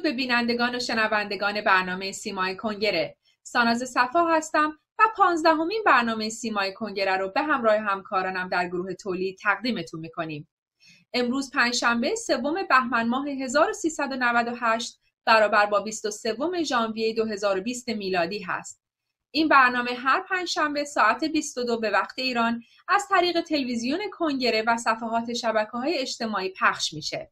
درود به بینندگان و شنوندگان برنامه سیمای کنگره. ساناز صفا هستم و پانزدهمین برنامه سیمای کنگره رو به همراه همکارانم در گروه تولید تقدیمتون می‌کنیم. امروز پنجشنبه سوم بهمن ماه 1398 برابر با 23 ژانویه 2020 میلادی هست. این برنامه هر پنجشنبه ساعت 22 به وقت ایران از طریق تلویزیون کنگره و صفحات شبکه های اجتماعی پخش میشه.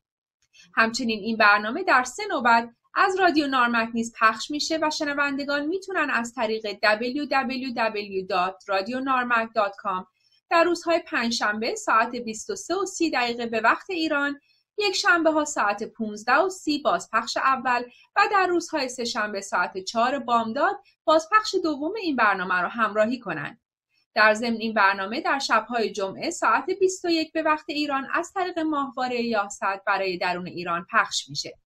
همچنین این برنامه در سه نوبت از رادیو نارمک نیز پخش میشه و شنوندگان می‌تونن از طریق www.radionarmak.com در روزهای پنجشنبه ساعت 23 و 30 دقیقه به وقت ایران یک شنبه ها ساعت 15 و 30 بازپخش اول و در روزهای سه شنبه ساعت 4 بامداد بازپخش دوم این برنامه را همراهی کنند. در ضمن این برنامه در شبهای جمعه ساعت 21 به وقت ایران از طریق ماهواره یاست برای درون ایران پخش میشه.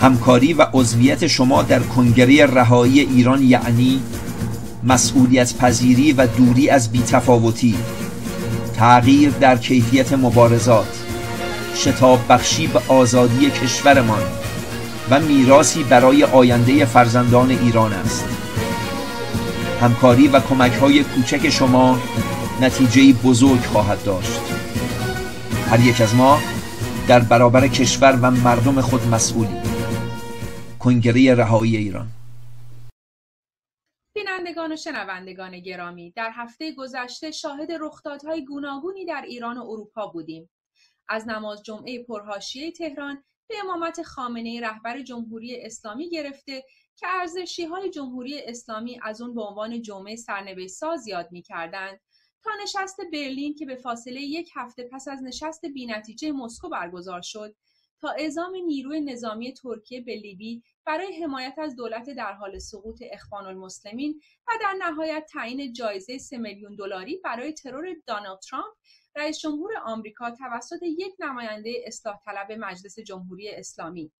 همکاری و عضویت شما در کنگره رهایی ایران یعنی مسئولیت پذیری و دوری از بیتفاوتی تغییر در کیفیت مبارزات شتاب بخشی به آزادی کشورمان و میراسی برای آینده فرزندان ایران است. همکاری و کمک های کوچک شما نتیجه بزرگ خواهد داشت. هر یک از ما در برابر کشور و مردم خود مسئولی. کنگره رهایی ایران. بینندگان و شنوندگان گرامی در هفته گذشته شاهد رخدادهای گوناگونی در ایران و اروپا بودیم. از نماز جمعه پرهاشیه تهران به امامت خامنه رهبر جمهوری اسلامی گرفته که ارزشی های جمهوری اسلامی از اون به عنوان جمعه سرنوشت ساز یاد می تا نشست برلین که به فاصله یک هفته پس از نشست بینتیجه مسکو برگزار شد تا اعزام نیروی نظامی ترکیه به لیبی برای حمایت از دولت در حال سقوط اخوان المسلمین و در نهایت تعیین جایزه 3 میلیون دلاری برای ترور دونالد ترامپ رئیس جمهور آمریکا توسط یک نماینده اصلاح طلب مجلس جمهوری اسلامی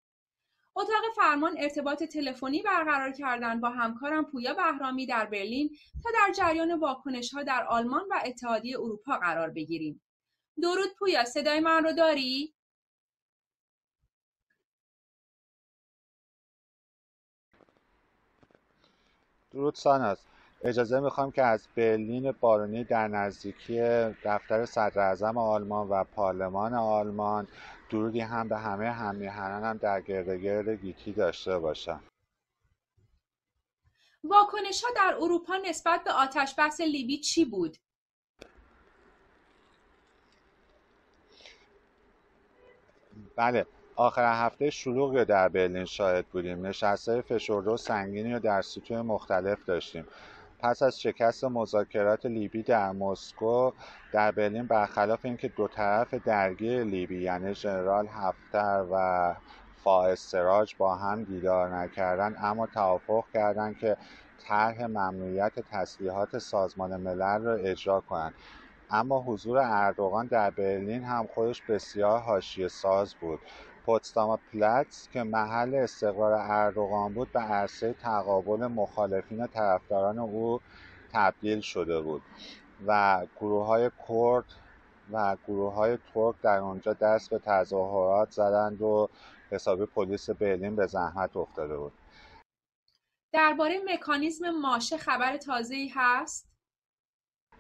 اتاق فرمان ارتباط تلفنی برقرار کردن با همکارم پویا بهرامی در برلین تا در جریان واکنش ها در آلمان و اتحادیه اروپا قرار بگیریم. درود پویا صدای من رو داری؟ درود ساناز اجازه می‌خوام که از برلین بارونی در نزدیکی دفتر صدر آلمان و پارلمان آلمان درودی هم به همه همیهنانم در گرد گیتی داشته باشم. واکنش ها در اروپا نسبت به آتش بحث لیبی چی بود؟ بله آخر هفته شلوغی در برلین شاهد بودیم. نشستهای فشرده و سنگینی رو در سطوح مختلف داشتیم. پس از شکست مذاکرات لیبی در مسکو در برلین برخلاف اینکه دو طرف درگیر لیبی یعنی ژنرال هفتر و فائز سراج با هم دیدار نکردن اما توافق کردند که طرح ممنوعیت تسلیحات سازمان ملل را اجرا کنند اما حضور اردوغان در برلین هم خودش بسیار حاشیه ساز بود. پوتسدام پلتز که محل استقرار اردوغان بود به عرصه تقابل مخالفین و طرفداران او تبدیل شده بود و گروه های کرد و گروه های ترک در آنجا دست به تظاهرات زدند و حسابی پلیس برلین به زحمت افتاده بود. درباره مکانیزم ماشه خبر تازه‌ای هست؟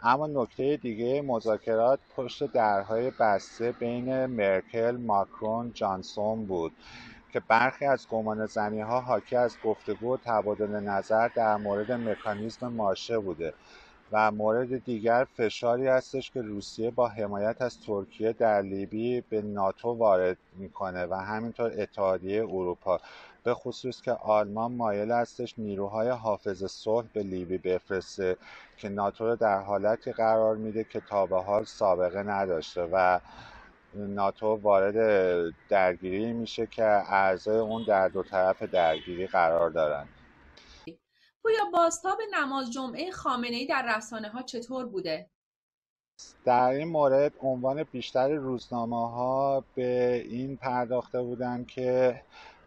اما نکته دیگه مذاکرات پشت درهای بسته بین مرکل، ماکرون، جانسون بود که برخی از گمان زنی ها حاکی از گفتگو و تبادل نظر در مورد مکانیزم ماشه بوده و مورد دیگر فشاری هستش که روسیه با حمایت از ترکیه در لیبی به ناتو وارد می‌کنه و همینطور اتحادیه اروپا. به خصوص که آلمان مایل هستش نیروهای حافظ صلح به لیبی بفرسته که ناتو رو در حالتی قرار میده که تا به حال سابقه نداشته و ناتو وارد درگیری میشه که اعضای اون در دو طرف درگیری قرار دارن پویا بازتاب نماز جمعه خامنه ای در رسانه ها چطور بوده؟ در این مورد عنوان بیشتر روزنامه ها به این پرداخته بودن که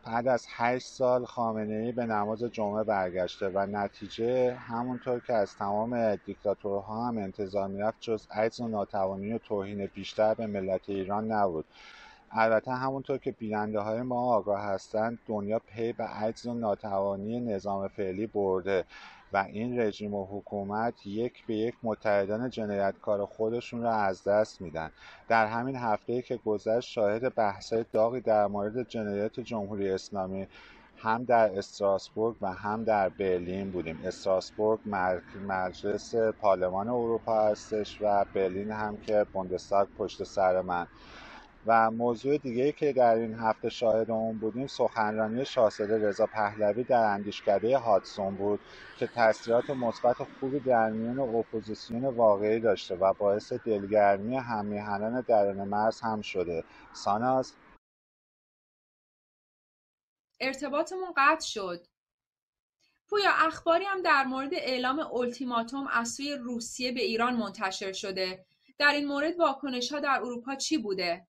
بعد از هشت سال خامنه ای به نماز جمعه برگشته و نتیجه همونطور که از تمام دیکتاتورها هم انتظار می‌رفت جز عجز و ناتوانی و توهین بیشتر به ملت ایران نبود. البته همونطور که بیننده های ما آگاه هستند دنیا پی به عجز و ناتوانی نظام فعلی برده. و این رژیم و حکومت یک به یک متحدان جنایتکار خودشون را از دست میدن. در همین هفته که گذشت شاهد بحث‌های داغی در مورد جنایات جمهوری اسلامی هم در استراسبورگ و هم در برلین بودیم. استراسبورگ مجلس پارلمان اروپا هستش و برلین هم که بوندستاگ پشت سر من. و موضوع دیگه که در این هفته شاهد اون بودیم سخنرانی شاهزاده رضا پهلوی در اندیشکده هاتسون بود که تاثیرات مثبت خوبی در میان اپوزیسیون واقعی داشته و باعث دلگرمی هممیهنان درون مرز هم شده. ساناز. ارتباطمون قطع شد. پویا اخباری هم در مورد اعلام التیماتوم از سوی روسیه به ایران منتشر شده. در این مورد واکنش ها در اروپا چی بوده؟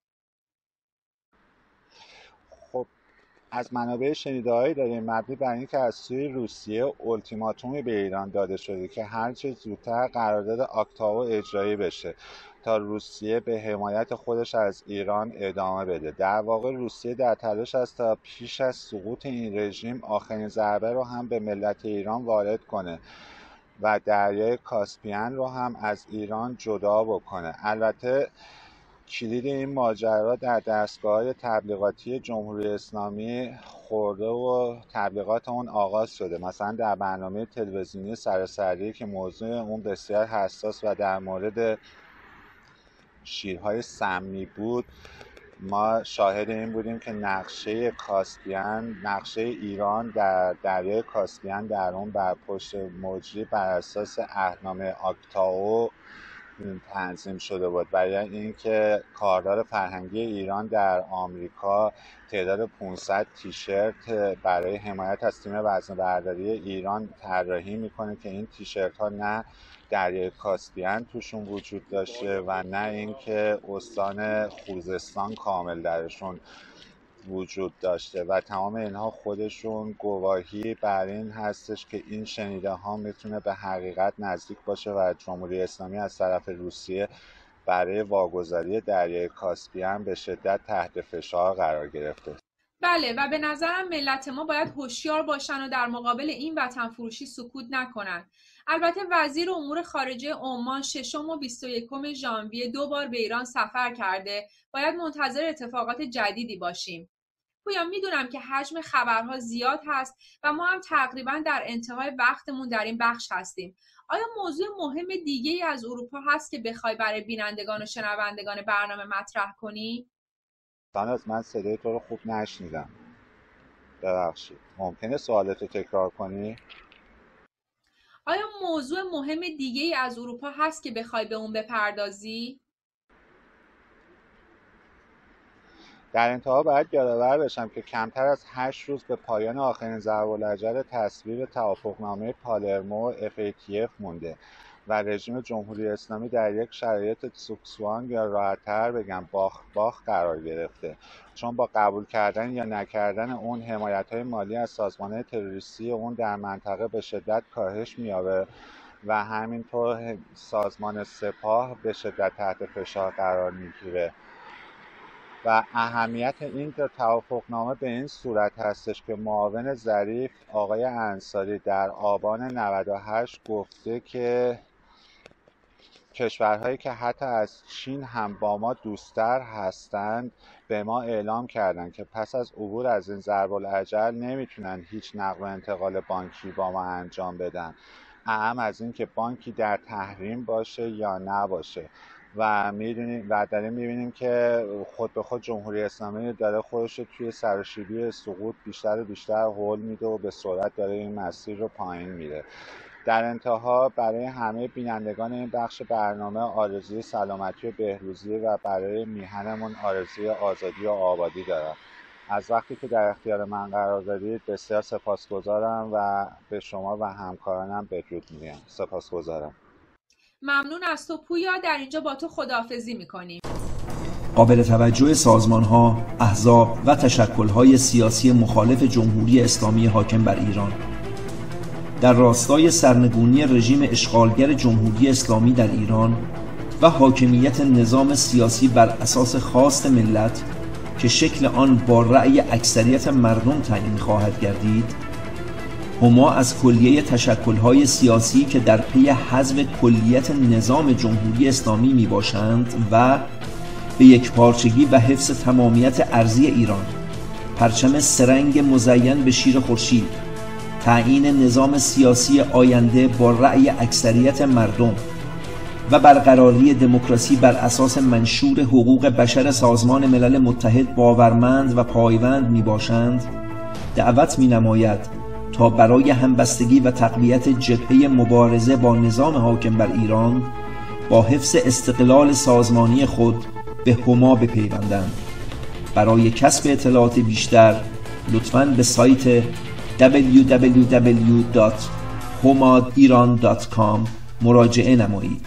از منابع شنیدههایی داریم مبنی بر اینکه از سوی روسیه التیماتومی به ایران داده شده که هرچه زودتر قرارداد آکتاو اجرایی بشه تا روسیه به حمایت خودش از ایران ادامه بده. در واقع روسیه در تلاش است تا پیش از سقوط این رژیم آخرین ضربه رو هم به ملت ایران وارد کنه و دریای کاسپیان رو هم از ایران جدا بکنه. البته کلید این ماجرا در دستگاه تبلیغاتی جمهوری اسلامی خورده و تبلیغات اون آغاز شده. مثلا در برنامه تلویزیونی سرسری که موضوع اون بسیار حساس و در مورد شیرهای سمی بود ما شاهد این بودیم که نقشه کاسپیان نقشه ایران در دریای کاسپیان در اون بر پشت مجری بر اساس اهنامه آکتاو تنظیم شده بود. برای اینکه کاردار فرهنگی ایران در آمریکا تعداد 500 تیشرت برای حمایت از تیم وزن برداری ایران طراحی می‌کنه که این تیشرت ها نه دریای کاسپیان توشون وجود داشته و نه اینکه استان خوزستان کامل درشون وجود داشته و تمام اینها خودشون گواهی بر این هستش که این شنیده ها می‌تونه به حقیقت نزدیک باشه و جمهوری اسلامی از طرف روسیه برای واگذاری دریای کاسپیان به شدت تحت فشار قرار گرفته. بله و به نظرم ملت ما باید هوشیار باشن و در مقابل این وطن فروشی سکوت نکنن. البته وزیر امور خارجه عمان ششم و 21 ژانویه دو بار به ایران سفر کرده. باید منتظر اتفاقات جدیدی باشیم. پویا می‌دونم که حجم خبرها زیاد هست و ما هم تقریبا در انتهای وقتمون در این بخش هستیم آیا موضوع مهم دیگه ای از اروپا هست که بخوای برای بینندگان و شنوندگان برنامه مطرح کنی؟ از من صدای تو رو خوب نشنیدم ببخشید ممکنه سوالت رو تکرار کنی؟ آیا موضوع مهم دیگه ای از اروپا هست که بخوای به اون بپردازی؟ در انتها باید یادآور بشم که کمتر از هشت روز به پایان آخرین ضرب العجل تصویب توافقنامه پالرمو FATF مونده و رژیم جمهوری اسلامی در یک شرایط سوکسوان یا راحتتر بگم باخ باخ قرار گرفته. چون با قبول کردن یا نکردن اون حمایت های مالی از سازمان تروریستی اون در منطقه به شدت کاهش مییابه و همینطور سازمان سپاه به شدت تحت فشار قرار می‌گیره. و اهمیت این توافقنامه به این صورت هستش که معاون ظریف آقای انصاری در آبان 98 گفته که کشورهایی که حتی از چین هم با ما دوستتر هستند به ما اعلام کردند که پس از عبور از این ضرب العجل نمی‌تونن هیچ نقل و انتقال بانکی با ما انجام بدن. اهم از اینکه بانکی در تحریم باشه یا نباشه. و می‌دونیم و داریم می‌بینیم که خود به خود جمهوری اسلامی داره خودش رو توی سرشیبی سقوط بیشتر و بیشتر حول میده و به سرعت داره این مسیر رو پایین میره در انتها برای همه بینندگان این بخش برنامه آرزوی سلامتی و بهروزی و برای میهنمون آرزوی آزادی و آبادی دارم. از وقتی که در اختیار من قرار دادید بسیار سپاسگزارم و به شما و همکارانم بدرود میگم. سپاسگزارم. ممنون از تو پویا. در اینجا با تو خداحافظی می‌کنیم. قابل توجه سازمان ها، احزاب و تشکل های سیاسی مخالف جمهوری اسلامی حاکم بر ایران. در راستای سرنگونی رژیم اشغالگر جمهوری اسلامی در ایران و حاکمیت نظام سیاسی بر اساس خواست ملت که شکل آن با رأی اکثریت مردم تعیین خواهد گردید هما از کلیه تشکلهای سیاسی که در پی حزب کلیت نظام جمهوری اسلامی می باشند و به یک پارچگی و حفظ تمامیت ارزی ایران پرچم سرنگ مزین به شیر خورشید تعیین نظام سیاسی آینده با رأی اکثریت مردم و برقراری دموکراسی بر اساس منشور حقوق بشر سازمان ملل متحد باورمند و پایوند می باشند دعوت می نماید تا برای همبستگی و تقویت جبهه مبارزه با نظام حاکم بر ایران با حفظ استقلال سازمانی خود به هما بپیوندند. برای کسب اطلاعات بیشتر لطفاً به سایت www.homadiran.com مراجعه نمایید.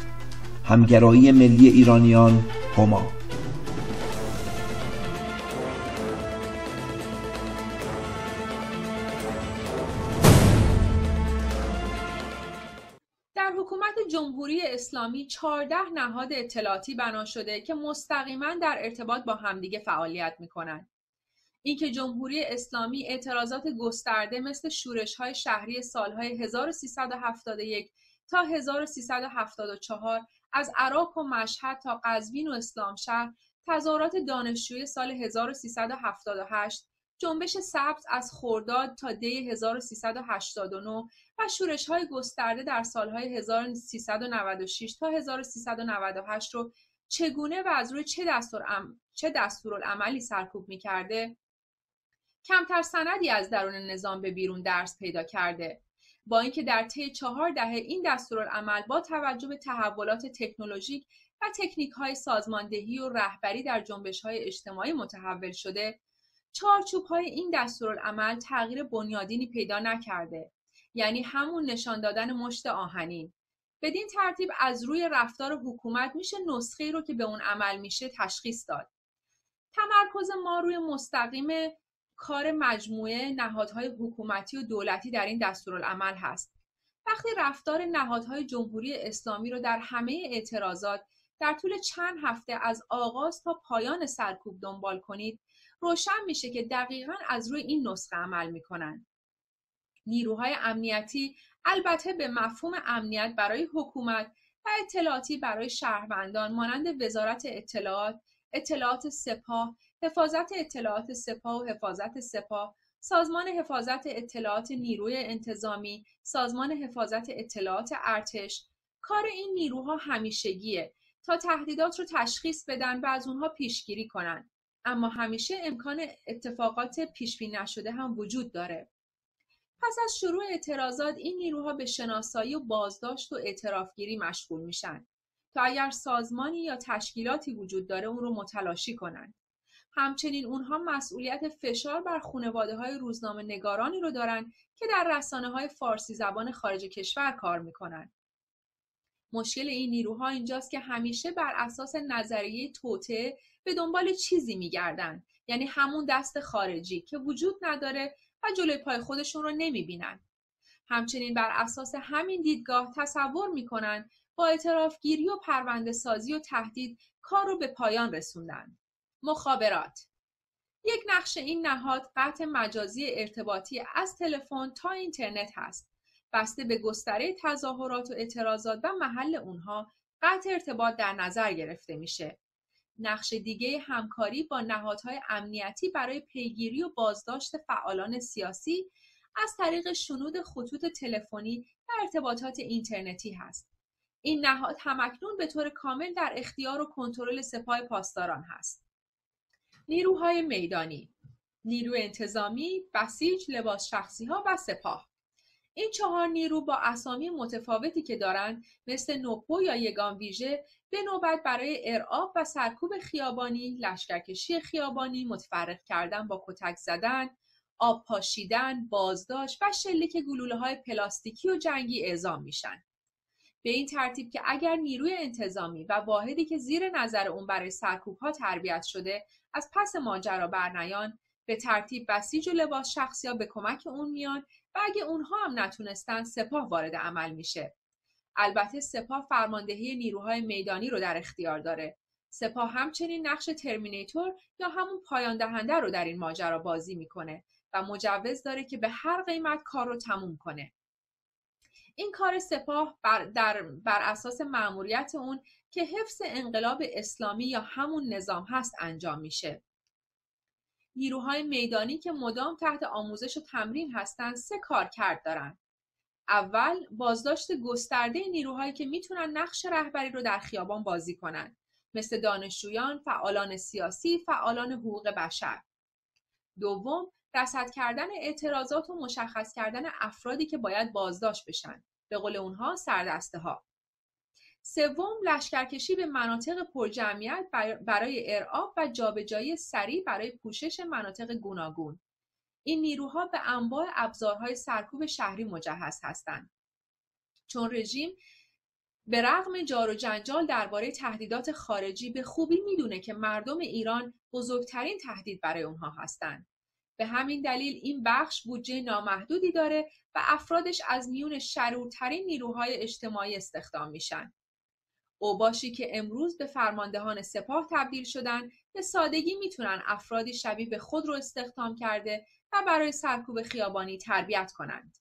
همگرایی ملی ایرانیان هما. اسلامی 14 نهاد اطلاعاتی بنا شده که مستقیما در ارتباط با همدیگه فعالیت می‌کنند. اینکه جمهوری اسلامی اعتراضات گسترده مثل شورش های شهری سالهای 1371 تا 1374 از عراق و مشهد تا قزوین و اسلامشهر تظاهرات دانشجوی سال 1378 جنبش سبز از خرداد تا دی 1389 و شورش های گسترده در سالهای 1396 تا 1398 رو چگونه و از روی چه, دستور. چه دستورالعملی سرکوب می کرده؟ کمتر سندی از درون نظام به بیرون درس پیدا کرده. با اینکه در طی چهار دهه این دستورالعمل با توجه به تحولات تکنولوژیک و تکنیک های سازماندهی و رهبری در جنبش های اجتماعی متحول شده چارچوب های این دستورالعمل تغییر بنیادینی پیدا نکرده. یعنی همون نشان دادن مشت آهنین. بدین ترتیب از روی رفتار حکومت میشه نسخه رو که به اون عمل میشه تشخیص داد. تمرکز ما روی مستقیم کار مجموعه نهادهای حکومتی و دولتی در این دستورالعمل هست. وقتی رفتار نهادهای جمهوری اسلامی رو در همه اعتراضات در طول چند هفته از آغاز تا پایان سرکوب دنبال کنید روشن میشه که دقیقا از روی این نسخه عمل می‌کنن. نیروهای امنیتی البته به مفهوم امنیت برای حکومت و اطلاعاتی برای شهروندان مانند وزارت اطلاعات، اطلاعات سپاه، حفاظت اطلاعات سپاه و حفاظت سپاه سازمان حفاظت اطلاعات نیروی انتظامی سازمان حفاظت اطلاعات ارتش کار این نیروها همیشگیه تا تهدیدات رو تشخیص بدن و از اونها پیشگیری کنن اما همیشه امکان اتفاقات پیش نشده هم وجود داره پس از شروع اعتراضات این نیروها به شناسایی و بازداشت و اعترافگیری مشغول میشن تا اگر سازمانی یا تشکیلاتی وجود داره اون رو متلاشی کنند همچنین اونها مسئولیت فشار بر خانواده های روزنامه نگارانی رو دارن که در رسانه های فارسی زبان خارج کشور کار می‌کنن. مشکل این نیروها اینجاست که همیشه بر اساس نظریه توته به دنبال چیزی میگردن یعنی همون دست خارجی که وجود نداره و جلوی پای خودشون رو نمی‌بینن. همچنین بر اساس همین دیدگاه تصور می‌کنن با اعترافگیری و پرونده سازی و تهدید کار رو به پایان رسوندن. مخابرات یک نقش این نهاد قطع مجازی ارتباطی از تلفن تا اینترنت هست بسته به گستره تظاهرات و اعتراضات و محل اونها قطع ارتباط در نظر گرفته میشه نقش دیگه همکاری با نهادهای امنیتی برای پیگیری و بازداشت فعالان سیاسی از طریق شنود خطوط تلفنی و ارتباطات اینترنتی هست. این نهاد همکنون به طور کامل در اختیار و کنترل سپاه پاسداران هست. نیروهای میدانی نیرو انتظامی، بسیج، لباس شخصی ها و سپاه این چهار نیرو با اسامی متفاوتی که دارند مثل نوپو یا یگان ویژه به نوبت برای ارعاب و سرکوب خیابانی، لشکرکشی خیابانی، متفرق کردن با کتک زدن، آب پاشیدن، بازداشت و شلیک گلوله های پلاستیکی و جنگی اعزام میشن. به این ترتیب که اگر نیروی انتظامی و واحدی که زیر نظر اون برای سرکوب ها تربیت شده از پس ماجرا برنیان به ترتیب بسیج و لباس شخصی ها به کمک اون میان و اگه اونها هم نتونستن سپاه وارد عمل میشه. البته سپاه فرماندهی نیروهای میدانی رو در اختیار داره. سپاه همچنین نقش ترمینیتور یا همون پایان دهنده رو در این ماجرا بازی می‌کنه و مجوز داره که به هر قیمت کار رو تموم کنه. این کار سپاه بر, در بر اساس مأموریت اون که حفظ انقلاب اسلامی یا همون نظام هست انجام میشه. نیروهای میدانی که مدام تحت آموزش و تمرین هستند سه کار کرد دارن اول بازداشت گسترده نیروهایی که می‌تونن نقش رهبری رو در خیابان بازی کنن مثل دانشجویان، فعالان سیاسی، فعالان حقوق بشر. دوم، رصد کردن اعتراضات و مشخص کردن افرادی که باید بازداشت بشن. به قول اونها سردسته ها. سوم لشکرکشی به مناطق پرجمعیت برای ارعاب و جابجایی سریع برای پوشش مناطق گوناگون این نیروها به انواع ابزارهای سرکوب شهری مجهز هستند چون رژیم به رغم جار و جنجال درباره تهدیدات خارجی به خوبی می‌دونه که مردم ایران بزرگترین تهدید برای اونها هستند. به همین دلیل این بخش بودجه نامحدودی داره و افرادش از میون شرورترین نیروهای اجتماعی استخدام میشن. اوباشی که امروز به فرماندهان سپاه تبدیل شدن به سادگی می‌تونن افرادی شبیه به خود رو استخدام کرده و برای سرکوب خیابانی تربیت کنند.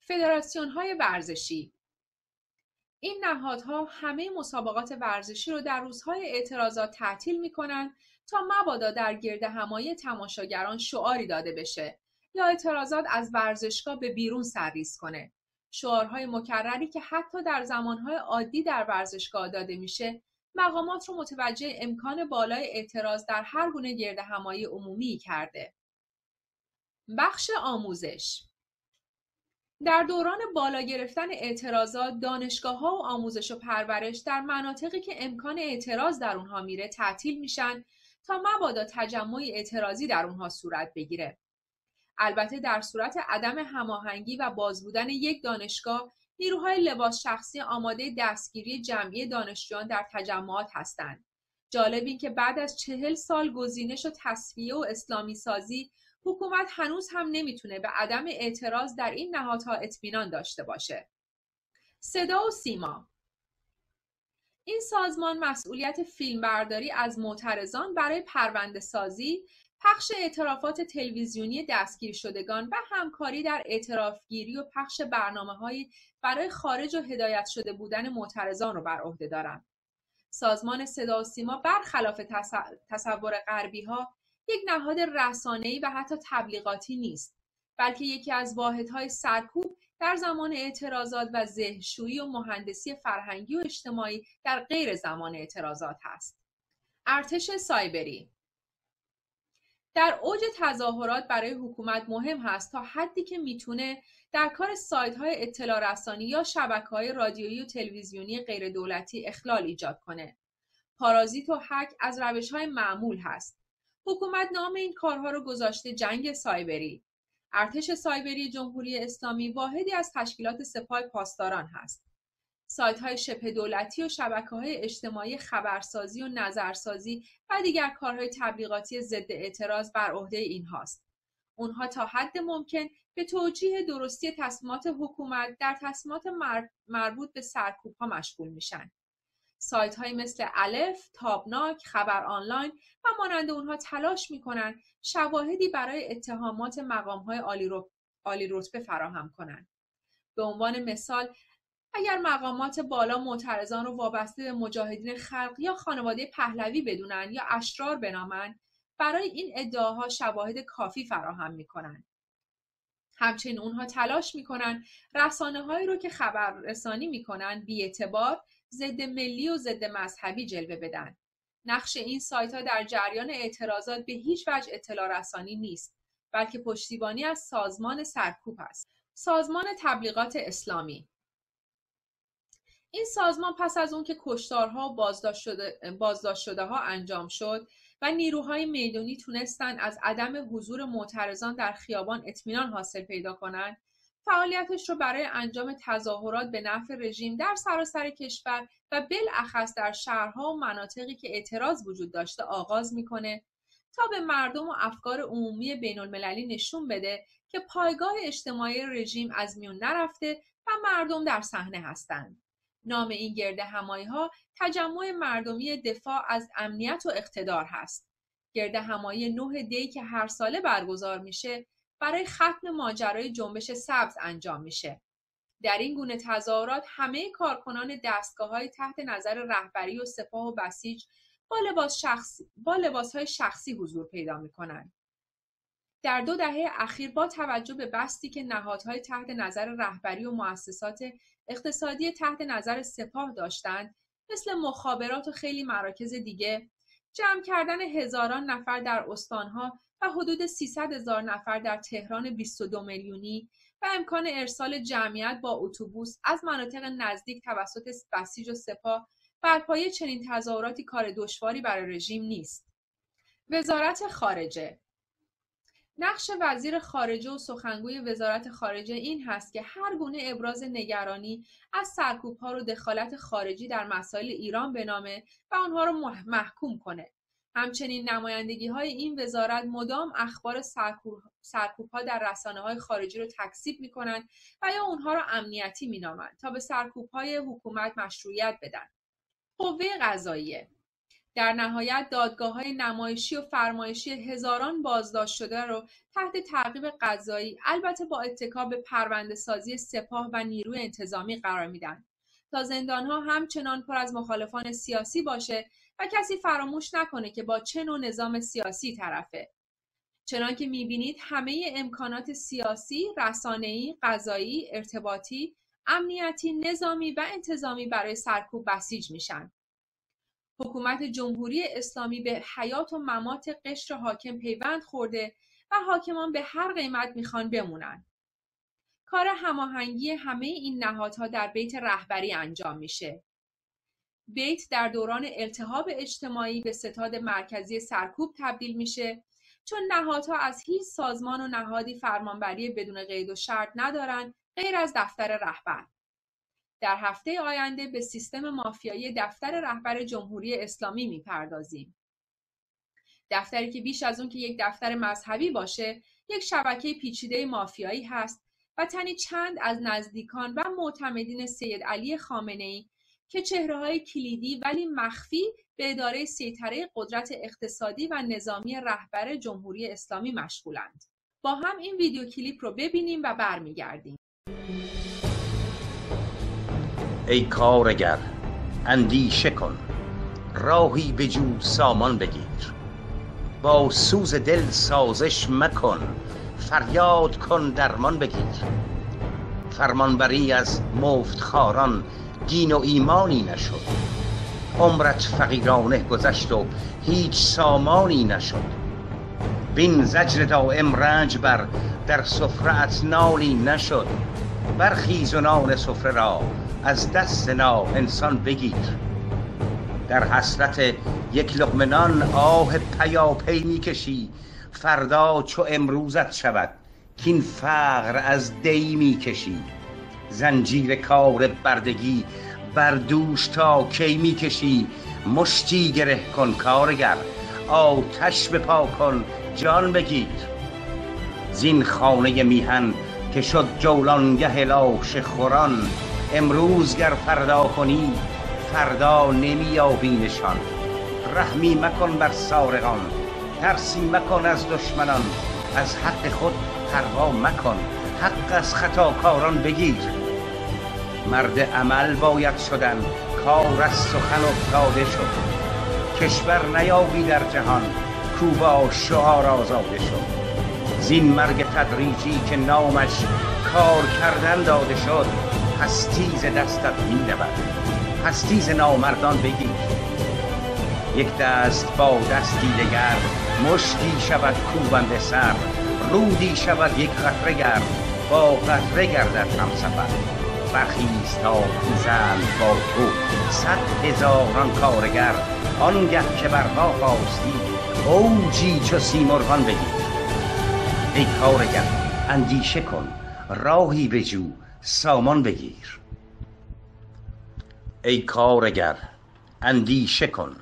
فدراسیون های ورزشی این نهادها همه مسابقات ورزشی رو در روزهای اعتراضات تعطیل می‌کنن تا مبادا در گرد همایی تماشاگران شعاری داده بشه یا اعتراضات از ورزشگاه به بیرون سرریز کنه شعارهای مکرری که حتی در زمانهای عادی در ورزشگاه داده میشه مقامات رو متوجه امکان بالای اعتراض در هر گونه گرد همایی عمومی کرده. بخش آموزش در دوران بالا گرفتن اعتراضات دانشگاه ها و آموزش و پرورش در مناطقی که امکان اعتراض در اونها میره تعطیل میشن تا مبادا تجمع اعتراضی در اونها صورت بگیره. البته در صورت عدم هماهنگی و باز بودن یک دانشگاه نیروهای لباس شخصی آماده دستگیری جمعی دانشجویان در تجمعات هستند. جالب این که بعد از چهل سال گزینش و تصفیه و اسلامی سازی حکومت هنوز هم نمی‌تونه به عدم اعتراض در این نهادها اطمینان داشته باشه. صدا و سیما این سازمان مسئولیت فیلمبرداری از معترضان برای پرونده سازی، پخش اعترافات تلویزیونی دستگیر شدگان و همکاری در اعترافگیری و پخش برنامه برای خارج و هدایت شده بودن معترضان رو بر عهده دارند. سازمان صدا و سیما برخلاف تصور غربی ها یک نهاد رسانه‌ای و حتی تبلیغاتی نیست بلکه یکی از واحدهای سرکوب در زمان اعتراضات و ذهنشویی و مهندسی فرهنگی و اجتماعی در غیر زمان اعتراضات است. ارتش سایبری در اوج تظاهرات برای حکومت مهم هست تا حدی که می‌تونه در کار سایت های اطلاع رسانی یا شبکه های رادیویی و تلویزیونی غیر دولتی اخلال ایجاد کنه. پارازیت و حک از روش های معمول هست. حکومت نام این کارها رو گذاشته جنگ سایبری. ارتش سایبری جمهوری اسلامی واحدی از تشکیلات سپاه پاسداران هست. سایت های شبه دولتی و شبکه های اجتماعی خبرسازی و نظرسازی و دیگر کارهای تبلیغاتی ضد اعتراض بر عهده اینهاست. اونها تا حد ممکن به توجیه درستی تصمیمات حکومت در تصمیمات مربوط به سرکوب ها مشغول میشن. سایت های مثل الف، تابناک، خبر آنلاین و مانند اونها تلاش می‌کنن شواهدی برای اتهامات مقام های عالی رتبه فراهم کنند. به عنوان مثال اگر مقامات بالا معترضان رو وابسته به مجاهدین خلق یا خانواده پهلوی بدونن یا اشرار بنامن برای این ادعاها شواهد کافی فراهم می‌کنن. همچنین اونها تلاش می‌کنن رسانه هایی رو که خبررسانی می‌کنن اعتبار ضد ملی و ضد مذهبی جلوه بدن. نقش این سایت ها در جریان اعتراضات به هیچ وجه اطلاع رسانی نیست بلکه پشتیبانی از سازمان سرکوب است. سازمان تبلیغات اسلامی. این سازمان پس از اون که کشتارها بازداشت شده, بازداشت شده ها انجام شد و نیروهای میدانی تونستن از عدم حضور معترضان در خیابان اطمینان حاصل پیدا کنند فعالیتش رو برای انجام تظاهرات به نفع رژیم در سراسر کشور و بالاخص در شهرها و مناطقی که اعتراض وجود داشته آغاز می‌کنه تا به مردم و افکار عمومی بین المللی نشون بده که پایگاه اجتماعی رژیم از میون نرفته و مردم در صحنه هستند. نام این گرد همایی ها تجمع مردمی دفاع از امنیت و اقتدار هست. گرد همایی نه دی که هر ساله برگزار میشه برای ختم ماجرای جنبش سبز انجام میشه. در این گونه تظاهرات همه کارکنان دستگاه های تحت نظر رهبری و سپاه و بسیج با لباس, شخصی، با لباس های شخصی حضور پیدا می کنند. در دو دهه اخیر با توجه به بستی که نهادهای تحت نظر رهبری و مؤسسات اقتصادی تحت نظر سپاه داشتند مثل مخابرات و خیلی مراکز دیگه جمع کردن هزاران نفر در استانها و حدود 300 هزار نفر در تهران 22 میلیونی و امکان ارسال جمعیت با اتوبوس از مناطق نزدیک توسط بسیج و سپاه بر پایه چنین تظاهراتی کار دشواری برای رژیم نیست. وزارت خارجه نقش وزیر خارجه و سخنگوی وزارت خارجه این هست که هر گونه ابراز نگرانی از سرکوبها و دخالت خارجی در مسائل ایران بنامه و آنها را محکوم کنه. همچنین نمایندگی های این وزارت مدام اخبار سرکوب ها در رسانه های خارجی رو تکسیب می کنند و یا اونها را امنیتی می نامند تا به سرکوب های حکومت مشروعیت بدن. قوه قضاییه در نهایت دادگاه های نمایشی و فرمایشی هزاران بازداشت شده را تحت تعقیب قضایی البته با اتکا به پرونده سازی سپاه و نیروی انتظامی قرار میدن تا زندان ها همچنان پر از مخالفان سیاسی باشه و کسی فراموش نکنه که با چه نوع نظام سیاسی طرفه چنان که می‌بینید همه امکانات سیاسی، رسانه‌ای، قضایی، ارتباطی، امنیتی، نظامی و انتظامی برای سرکوب بسیج میشن. حکومت جمهوری اسلامی به حیات و ممات قشر حاکم پیوند خورده و حاکمان به هر قیمت می‌خوان بمونن. کار هماهنگی همه این نهادها در بیت رهبری انجام میشه. بیت در دوران التهاب اجتماعی به ستاد مرکزی سرکوب تبدیل میشه چون نهادها از هیچ سازمان و نهادی فرمانبری بدون قید و شرط ندارن غیر از دفتر رهبر. در هفته آینده به سیستم مافیایی دفتر رهبر جمهوری اسلامی می‌پردازیم. دفتری که بیش از اون که یک دفتر مذهبی باشه، یک شبکه پیچیده مافیایی هست و تنی چند از نزدیکان و معتمدین سید علی خامنه ای که چهره های کلیدی ولی مخفی به اداره سیطره قدرت اقتصادی و نظامی رهبر جمهوری اسلامی مشغولند. با هم این ویدیو کلیپ رو ببینیم و برمیگردیم. ای کارگر اندیشه کن. راهی بجو سامان بگیر. با سوز دل سازش مکن. فریاد کن درمان بگیر. فرمانبری از مفتخاران دین و ایمانی نشد. عمرت فقیرانه گذشت و هیچ سامانی نشد. بین زجر دائم رنج بر در سفرت نالی نشد. برخیز و نان سفره را. از دست نا انسان بگیر. در حسرت یک لقمه آه پیاپی می‌کشی فردا چو امروزت شود کین فقر از دی می‌کشی زنجیر کار بردگی بر دوش تا کی می‌کشی مشتی گره کن کارگر آتش بپا کن جان بگیر. زین خانه میهن که شد جولانگه لاش خوران امروز گر فردا کنی فردا نمییابی نشان. رحمی مکن بر سارقان ترسی مکن از دشمنان. از حق خود پروا مکن حق از خطاکاران بگیر. مرد عمل باید شدن کار از سخن افتاده شد. کشور نیابی در جهان کو با شعار آزاده شد. زین مرگ تدریجی که نامش کار کردن داده شد. پستیز دستت می رود پستیز نامردان بگیر. یک دست با دستی دگر مشتی شود کوبنده سر رودی شود یک قطره گرد با قطره گردد هم سفر. برخیز تا زن با تو صد هزاران کارگر آنگه که برها خواستی اوجی چو سیمرغان بگیر. ای کارگر اندیشه کن راهی بجو سامان بگیر. ای کارگر اندیشه کن.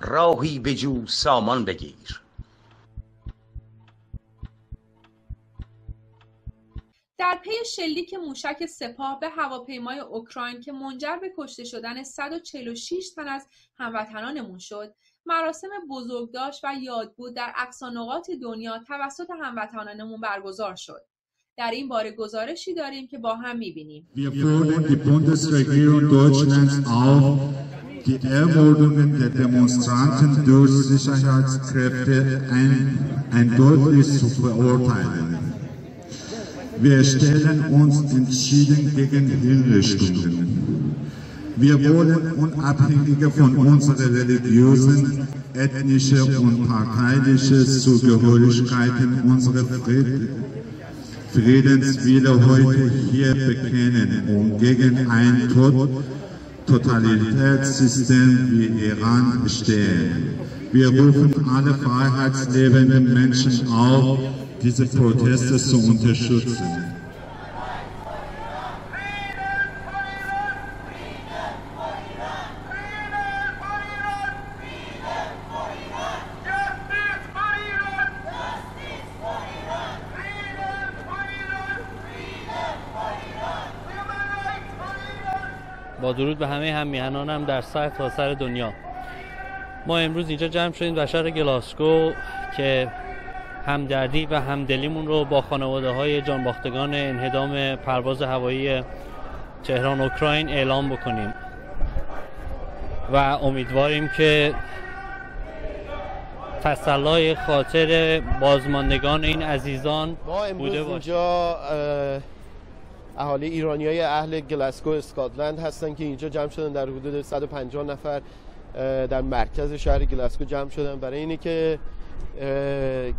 راهی بجو سامان بگیر. در پی شلیک موشک سپاه به هواپیمای اوکراین که منجر به کشته شدن 146 تن از هموطنانمون شد مراسم بزرگداشت و یادبود در اقصا نقاط دنیا توسط هموطنانمون برگزار شد. در این باره گزارشی داریم که با هم میبینیم die Ermordungen der Demonstranten durch Sicherheitskräfte eindeutig zu verurteilen. Wir stellen uns entschieden gegen Hinrichtungen. Wir wollen unabhängig von unserer religiösen, ethnischen und parteilichen Zugehörigkeiten unsere Friedenswille heute hier bekennen und gegen ein Totalitätssystem wie Iran stehen. Wir rufen alle freiheitslebenden Menschen auf, diese Proteste zu unterstützen. با درود به همه هم میهنانم در سر تا سر دنیا. ما امروز اینجا جمع شدیم در شهر گلاسکو که همدردی و همدلیمون رو با خانواده های جانباختگان انهدام پرواز هوایی تهران اوکراین اعلام بکنیم. و امیدواریم که تسلای خاطر بازماندگان این عزیزان ما امروز اینجا اهالی ایرانی های اهل گلاسکو اسکاتلند هستن که اینجا جمع شدن در حدود 150 نفر در مرکز شهر گلاسکو جمع شدن. برای اینه که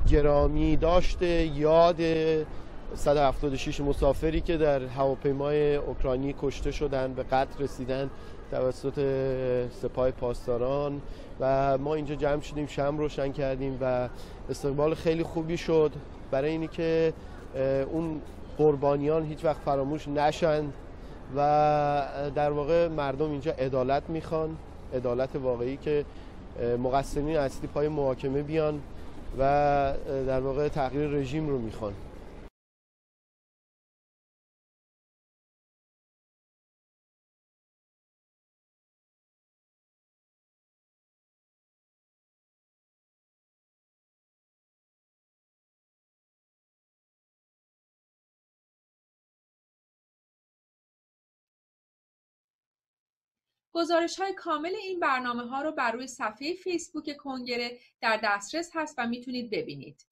گرامی داشته یاد 176 مسافری که در هواپیمای اوکراینی کشته شدن به قتل رسیدن توسط سپاه پاسداران. و ما اینجا جمع شدیم شم روشن کردیم و استقبال خیلی خوبی شد. برای اینی که اون قربانیان هیچ وقت فراموش نشن و در واقع مردم اینجا عدالت می‌خوان عدالت واقعی که مقسمین اصلی پای محاکمه بیان و در واقع تغییر رژیم رو می‌خوان. گزارش های کامل این برنامه ها رو بر روی صفحه فیسبوک کنگره در دسترس هست و می‌تونید ببینید.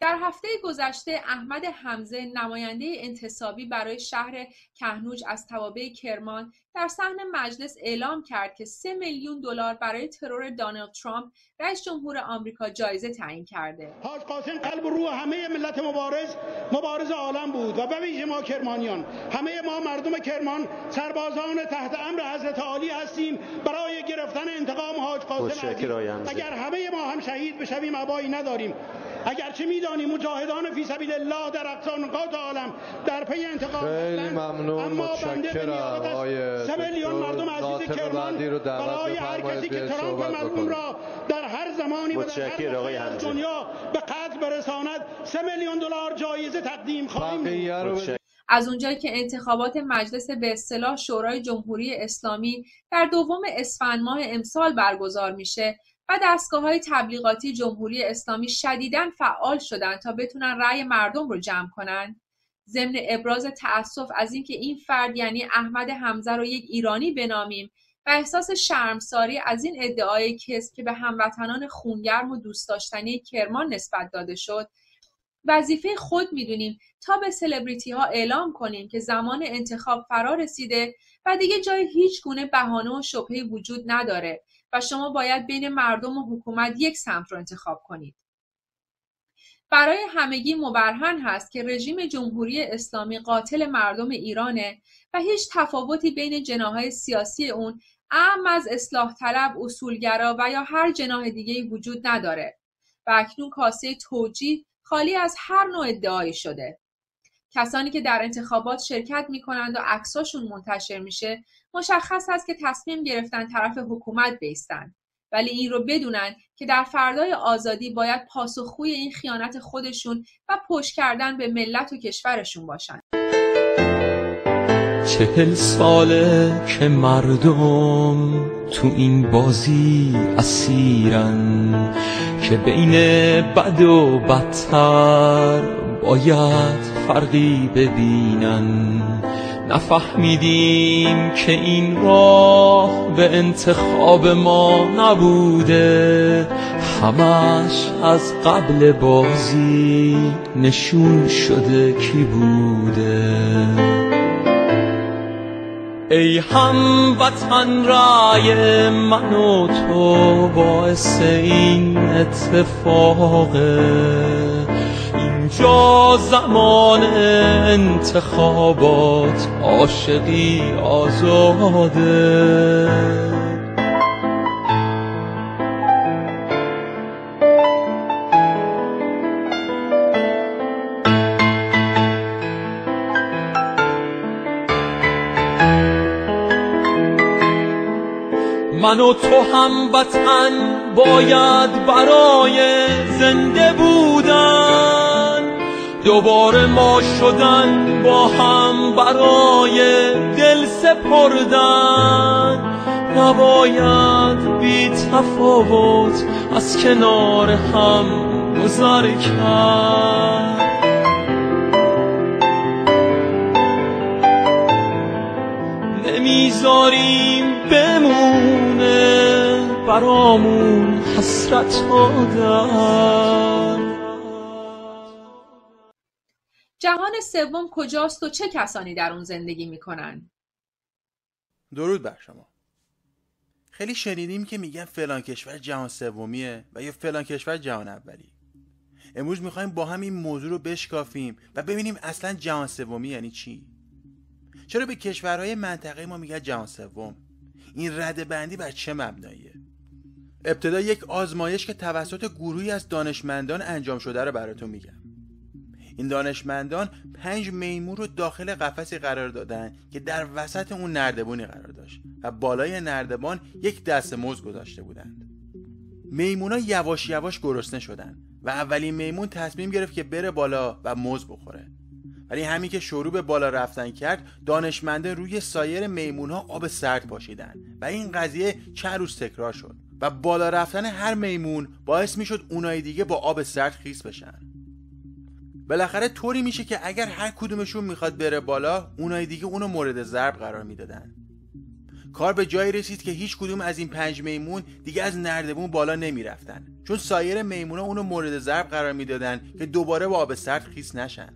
در هفته گذشته احمد حمزه نماینده انتصابی برای شهر کهنوج از توابع کرمان در صحن مجلس اعلام کرد که سه میلیون دلار برای ترور دانالد ترامپ رئیس جمهور آمریکا جایزه تعیین کرده. حاج قاسم قلب روح همه ملت مبارز مبارز عالم بود و به ویژه ما کرمانیان. همه ما مردم کرمان سربازان تحت امر حضرت عالی هستیم برای گرفتن انتقام حاج قاسم اگر همه ما هم شهید بشویم ابایی نداریم. اگرچه می‌دانیم مجاهدان فی سبیل الله در اقصا نقاط عالم در پی انتقام خیلی ممنون اما بنده به نیابت سه میلیون مردم عزیز کرمان برای هر کسی که ترامپ ملعون را در هر زمانی و در هر از دنیا به قتل برساند سه میلیون دلار جایزه تقدیم خواهیم از اونجایی که انتخابات مجلس به اصطلاح شورای جمهوری اسلامی در دوم اسفند ماه امسال برگزار میشه و دستگاه های تبلیغاتی جمهوری اسلامی شدیداً فعال شدند تا بتونن رأی مردم رو جمع کنند ضمن ابراز تأسف از اینکه این فرد یعنی احمد حمزه رو یک ایرانی بنامیم و احساس شرمساری از این ادعای کسب که به هموطنان خونگرم و دوست داشتنی کرمان نسبت داده شد وظیفه خود می‌دونیم تا به سلبریتی ها اعلام کنیم که زمان انتخاب فرا رسیده و دیگه جای هیچ گونه بهانه و شبهه وجود نداره و شما باید بین مردم و حکومت یک سمت رو انتخاب کنید. برای همگی مبرهن هست که رژیم جمهوری اسلامی قاتل مردم ایرانه و هیچ تفاوتی بین جناهای سیاسی اون اهم از اصلاح طلب، اصولگرا و یا هر جناح دیگه وجود نداره و اکنون کاسه توجیه خالی از هر نوع ادعایی شده. کسانی که در انتخابات شرکت می کنند و عکساشون منتشر میشه مشخص است که تصمیم گرفتن طرف حکومت بیستن ولی این رو بدونن که در فردای آزادی باید پاسخگوی این خیانت خودشون و پشت کردن به ملت و کشورشون باشن. چهل ساله که مردم تو این بازی اسیرن که بین بد و بدتر باید فرقی ببینن. نفهمیدیم که این راه به انتخاب ما نبوده. همش از قبل بازی نشون شده کی بوده. ای هم وطن رای من و تو باعث این اتفاقه. اینجا زمان انتخابات عاشقی آزاده. من و تو هم وطن باید برای زنده بودن دوباره ما شدن با هم برای دل سپردن. نباید بی تفاوت از کنار هم گذر کرد. نمی‌ذاریم بمونه برامون حسرت جهان سوم کجاست و چه کسانی در اون زندگی می‌کنن؟ درود بر شما. خیلی شنیدیم که میگن فلان کشور جهان سومیه و یا فلان کشور جهان اولی امروز می‌خوایم با هم این موضوع رو بشکافیم و ببینیم اصلا جهان سومی یعنی چی؟ چرا به کشورهای منطقه ما میگن جهان سوم؟ این رده بندی بر چه مبناییه ابتدا یک آزمایش که توسط گروهی از دانشمندان انجام شده رو براتون میگم. این دانشمندان پنج میمون رو داخل قفسی قرار دادن که در وسط اون نردبونی قرار داشت و بالای نردبان یک دست موز گذاشته بودند. میمونا یواش یواش گرسنه شدن و اولین میمون تصمیم گرفت که بره بالا و موز بخوره. ولی همین که شروع به بالا رفتن کرد دانشمنده روی سایر میمون ها آب سرد پاشیدن و این قضیه چند روز تکرار شد و بالا رفتن هر میمون باعث می‌شد اونای دیگه با آب سرد خیس بشن. بالاخره طوری میشه که اگر هر کدومشون می‌خواد بره بالا اونای دیگه اونو مورد ضرب قرار می‌دادن. کار به جایی رسید که هیچ کدوم از این پنج میمون دیگه از نردبون بالا نمی‌رفتن. چون سایر میمونا اونو مورد ضرب قرار می‌دادن که دوباره با آب سرد خیس نشن.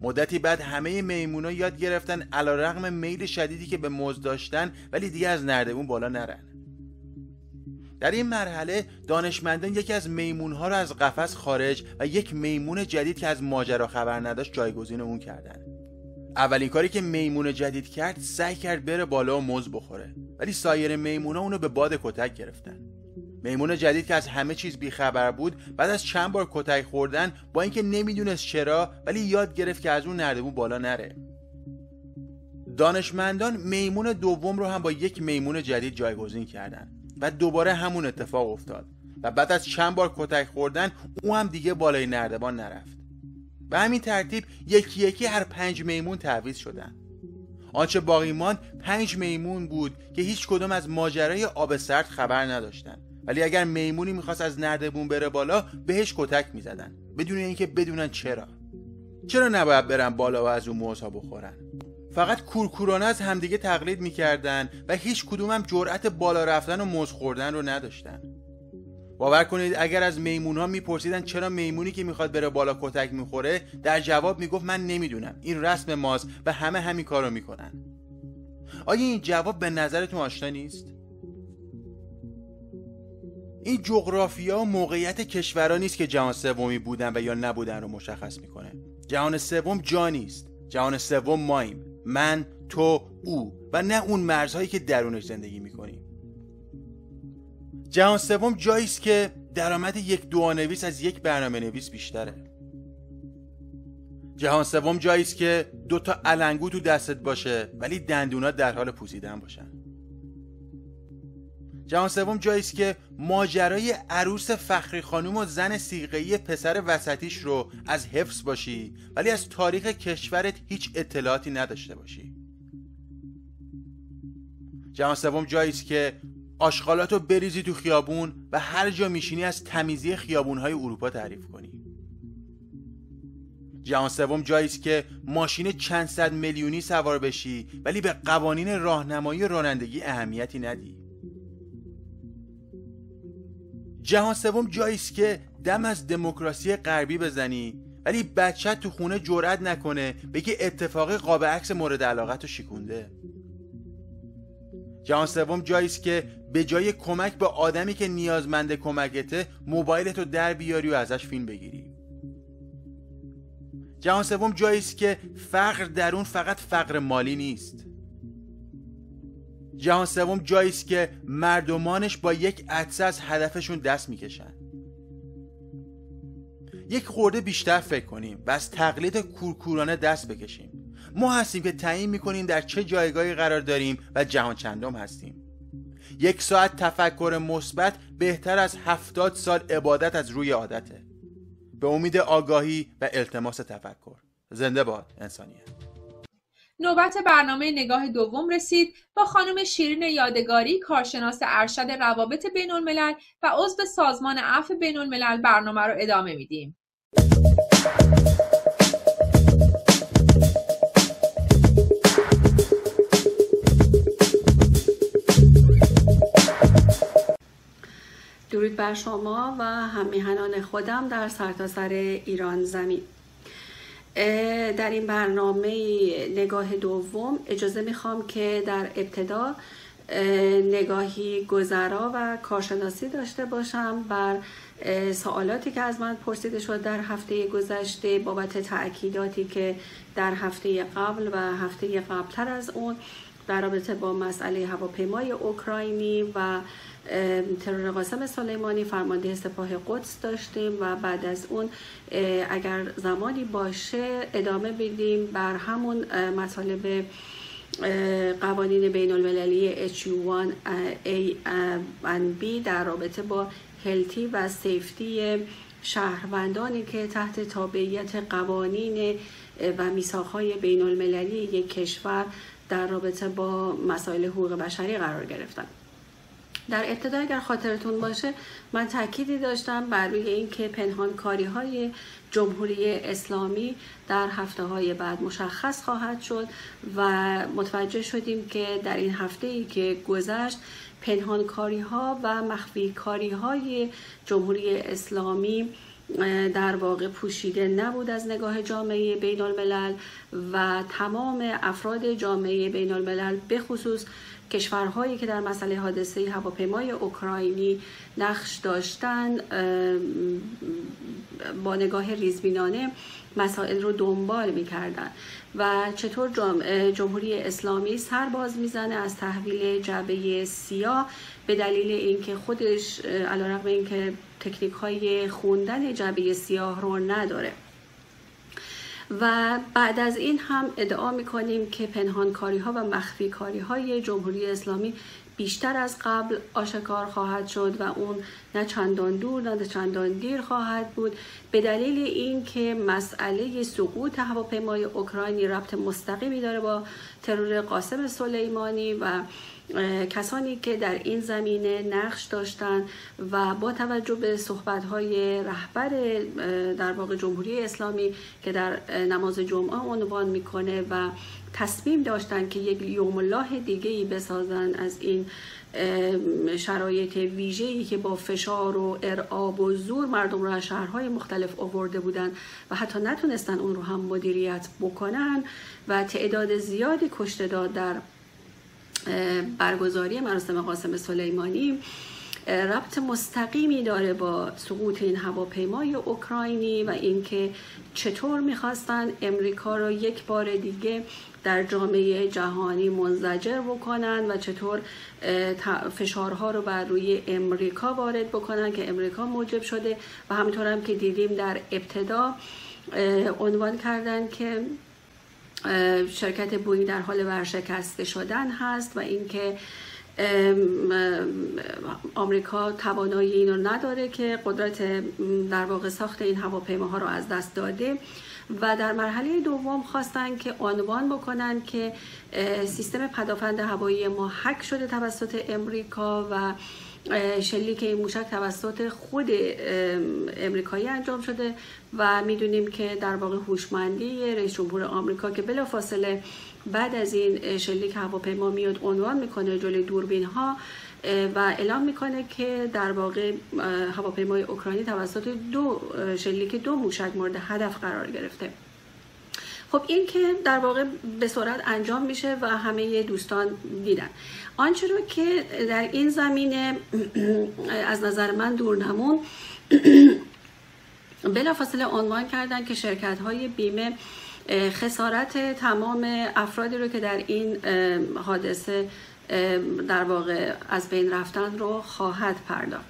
مدتی بعد همه میمونا یاد گرفتن علا رقم میل شدیدی که به موز داشتن ولی دیگه از نردبون بالا نرن. در این مرحله دانشمندان یکی از میمونها رو از قفس خارج و یک میمون جدید که از ماجرا خبر نداشت جایگزین اون کردن. اولین کاری که میمون جدید کرد سعی کرد بره بالا و موز بخوره. ولی سایر میمونا اونو به باد کتک گرفتن. میمون جدید که از همه چیز بیخبر بود بعد از چند بار کتک خوردن با اینکه نمی‌دونست چرا ولی یاد گرفت که از اون نردبون بالا نره. دانشمندان میمون دوم رو هم با یک میمون جدید جایگزین کردن. و دوباره همون اتفاق افتاد. و بعد از چند بار کتک خوردن او هم دیگه بالای نردبان نرفت. به همین ترتیب یکی یکی هر پنج میمون تعویض شدن. آنچه باقی ماند پنج میمون بود که هیچ کدوم از ماجرای آب سرد خبر نداشتن. ولی اگر میمونی می‌خواست از نردبون بره بالا بهش کتک می‌زدن. بدون اینکه بدونن چرا. چرا نباید برن بالا و از اون موزها بخورن؟ فقط کورکورانه از همدیگه تقلید می‌کردن و هیچ کدوم هم جرأت بالا رفتن و موز خوردن رو نداشتن. باور کنید اگر از میمون ها میپرسیدن چرا میمونی که می‌خواد بره بالا کتک می‌خوره در جواب می‌گفت من نمی‌دونم. این رسم ماست و همه همین کارو می‌کنن. آیا این جواب به نظرتون آشنا نیست؟ این جغرافیا و موقعیت کشورها نیست که جهان سومی بودن و یا نبودن رو مشخص می‌کنه. جهان سوم جا نیست. جهان سوم ماییم. من تو او و نه اون مرزهایی که درونش زندگی می‌کنیم جهان سوم جایی است که درآمد یک دوانویس از یک برنامه نویس بیشتره. جهان سوم جایی است که دو تا علنگو تو دستت باشه ولی دندونا در حال پوسیدن باشن. جهان سوم جایی است که ماجرای عروس فخری خانوم و زن سیقهی پسر وسطیش رو از حفظ باشی ولی از تاریخ کشورت هیچ اطلاعاتی نداشته باشی. جهان سوم جایی است که آشغالات رو بریزی تو خیابون و هر جا میشینی از تمیزی خیابونهای اروپا تعریف کنی. جهان سوم جایی است که ماشین چند صد میلیونی سوار بشی ولی به قوانین راهنمایی رانندگی اهمیتی ندی. جهان سوم جایی است که دم از دموکراسی غربی بزنی ولی بچه تو خونه جرأت نکنه بگه اتفاقی قاب عکس مورد علاقت رو شیکونده جهان سوم جایی است که به جای کمک به آدمی که نیازمند کمکته موبایلت رو در بیاری و ازش فیلم بگیری. جهان سوم جایی است که فقر در اون فقط فقر مالی نیست. جهان سوم جایی است که مردمانش با یک عدسه از هدفشون دست می‌کشن. یک خورده بیشتر فکر کنیم و از تقلید کورکورانه دست بکشیم. ما هستیم که تعیین می‌کنیم در چه جایگاهی قرار داریم و جهان چندم هستیم. یک ساعت تفکر مثبت بهتر از هفتاد سال عبادت از روی عادته. به امید آگاهی و التماس تفکر. زنده باد انسانیت. نوبت برنامه نگاه دوم رسید با خانم شیرین یادگاری کارشناس ارشد روابط بین الملل و عضو سازمان عفو بین الملل برنامه رو ادامه میدیم. درود بر شما و همیهنان خودم در سرتاسر سر ایران زمین در این برنامه نگاه دوم اجازه می‌خوام که در ابتدا نگاهی گذرا و کارشناسی داشته باشم بر سوالاتی که از من پرسیده شد در هفته گذشته بابت تأکیداتی که در هفته قبل و هفته قبلتر از اون. در رابطه با مسئله هواپیمای اوکراینی و ترور قاسم سلیمانی فرمانده سپاه قدس داشتیم و بعد از اون اگر زمانی باشه ادامه بدیم بر همون مطالب قوانین بین المللی HU1A B در رابطه با هلتی و سیفتی شهروندانی که تحت تابعیت قوانین و میساخهای بین المللی یک کشور در رابطه با مسائل حقوق بشری قرار گرفتن در ابتدا اگر خاطرتون باشه من تأکیدی داشتم بر روی اینکه پنهانکاری های جمهوری اسلامی در هفته های بعد مشخص خواهد شد و متوجه شدیم که در این هفته ای که گذشت پنهانکاری ها و مخفی کاری های جمهوری اسلامی در واقع پوشیده نبود از نگاه جامعه بین الملل و تمام افراد جامعه بین الملل به خصوص کشورهایی که در مسئله حادثه هواپیمای اوکراینی نقش داشتن با نگاه ریزبینانه مسائل رو دنبال می‌کردن و چطور جمهوری اسلامی سر باز می‌زنه از تحویل جعبه سیاه به دلیل اینکه خودش علیرغم اینکه تکنیک های خوندن جعبه سیاه رو نداره. و بعد از این هم ادعا می‌کنیم که پنهانکاری ها و مخفی کاری های جمهوری اسلامی بیشتر از قبل آشکار خواهد شد و اون نه چندان دور نه چندان دیر خواهد بود. به دلیل اینکه مسئله سقوط هواپیمای اوکراینی ربط مستقیمی داره با ترور قاسم سلیمانی و کسانی که در این زمینه نقش داشتن و با توجه به صحبت‌های رهبر در واقع جمهوری اسلامی که در نماز جمعه عنوان می‌کنه و تصمیم داشتن که یک یوم الله دیگه ای بسازن از این شرایط ویژه‌ای که با فشار و ارعاب و زور مردم رو از شهرهای مختلف آورده بودن و حتی نتونستن اون رو هم مدیریت بکنن و تعداد زیادی کشته داد در برگزاری مراسم قاسم سلیمانی. ربط مستقیمی داره با سقوط این هواپیمای اوکراینی و اینکه چطور می‌خواستن امریکا رو یک بار دیگه در جامعه جهانی منزجر بکنن و چطور فشارها رو بر روی امریکا وارد بکنن که امریکا موجب شده. و همینطور هم که دیدیم در ابتدا عنوان کردن که شرکت بوینگ در حال ورشکسته شدن هست و اینکه آمریکا توانایی این رو نداره که قدرت در واقع ساخت این هواپیماها رو از دست داده. و در مرحله دوم خواستن که عنوان بکنن که سیستم پدافند هوایی ما حک شده توسط امریکا و شلیک این موشک توسط خود امریکایی انجام شده و می‌دونیم که در واقع هوشمندی رئیس جمهور آمریکا که بلافاصله بعد از این شلیک هواپیما میاد عنوان می‌کنه جلوی دوربین ها و اعلام می‌کنه که در واقع هواپیمای اوکراینی توسط دو شلیک دو موشک مورد هدف قرار گرفته. خب این که در واقع به سرعت انجام میشه و همه دوستان دیدن. آنچه رو که در این زمینه از نظر من دور نمون بلافاصله عنوان کردن که شرکت های بیمه خسارت تمام افرادی رو که در این حادثه در واقع از بین رفتن رو خواهد پرداخت.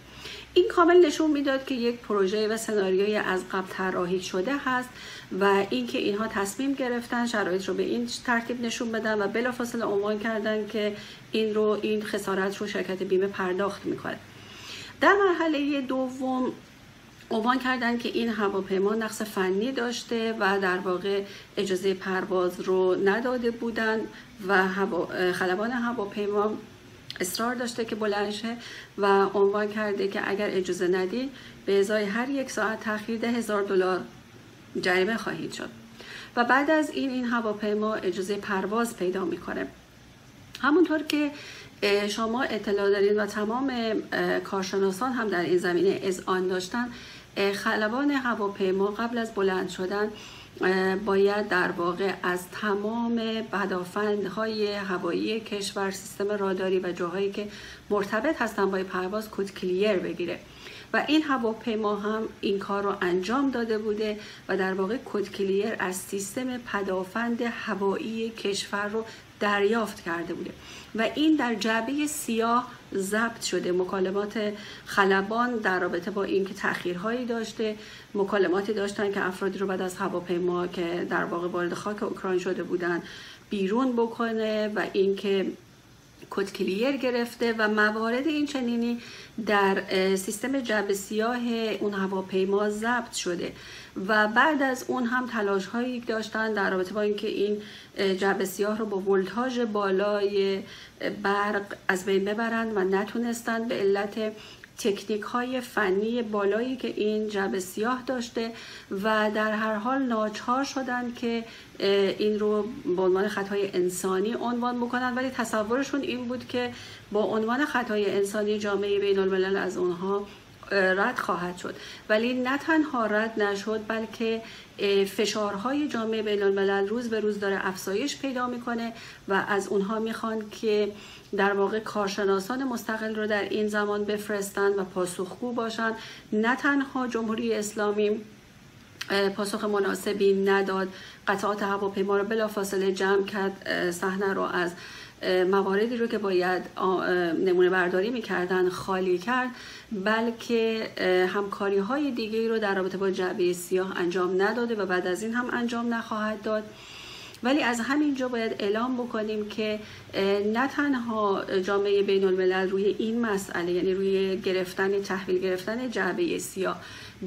این کامل نشون می‌داد که یک پروژه و سناریوی از قبل طراحی شده هست و اینکه اینها تصمیم گرفتن شرایط رو به این ترتیب نشون بدن و بلافاصله عنوان کردن که این رو این خسارت رو شرکت بیمه پرداخت می‌کنه. در مرحله دوم عنوان کردن که این هواپیما نقص فنی داشته و در واقع اجازه پرواز رو نداده بودن و. خلبان هواپیما اصرار داشته که بلند و عنوان کرده که اگر اجازه ندید به ازای هر یک ساعت تاخیر ده هزار دلار جریمه خواهید شد و بعد از این این هواپیما اجازه پرواز پیدا می‌کنه همونطور که شما اطلاع دارید و تمام کارشناسان هم در این زمینه از آن داشتن خلبان هواپیما قبل از بلند شدن باید در واقع از تمام پدافندهای هوایی کشور سیستم راداری و جاهایی که مرتبط هستن با پرواز کد کلیر بگیره. و این هواپیما هم این کار رو انجام داده بوده و در واقع کد کلیر از سیستم پدافند هوایی کشور رو دریافت کرده بوده. و این در جعبه سیاه ضبط شده. مکالمات خلبان در رابطه با اینکه تاخیرهایی داشته مکالماتی داشتن که افرادی رو بعد از هواپیما که در واقع وارد خاک اوکراین شده بودن بیرون بکنه و اینکه کد کلیر گرفته و موارد این چنینی در سیستم جب سیاه اون هواپیما ضبط شده و بعد از اون هم تلاش هایی داشتن در رابطه با اینکه این جب سیاه رو با ولتاژ بالای برق از بین ببرند و نتونستند به علت تکنیک های فنی بالایی که این جب سیاه داشته و در هر حال ناچار شدن که این رو به عنوان خطای انسانی عنوان بکنن ولی تصورشون این بود که با عنوان خطای انسانی جامعه بین الملل از اونها رد خواهد شد. ولی نه تنها رد نشد بلکه فشارهای جامعه بین الملل روز به روز داره افزایش پیدا می‌کنه و از اونها می‌خوان که در واقع کارشناسان مستقل رو در این زمان بفرستن و پاسخگو باشن نه تنها جمهوری اسلامی پاسخ مناسبی نداد. قطعات هواپیما رو بلافاصله جمع کرد صحنه رو از مواردی رو که باید نمونه برداری می‌کردن خالی کرد بلکه همکاری های دیگه رو در رابطه با جعبه سیاه انجام نداده و بعد از این هم انجام نخواهد داد. ولی از همینجا باید اعلام بکنیم که نه تنها جامعه بین الملل روی این مسئله یعنی روی گرفتن تحویل گرفتن جعبه سیاه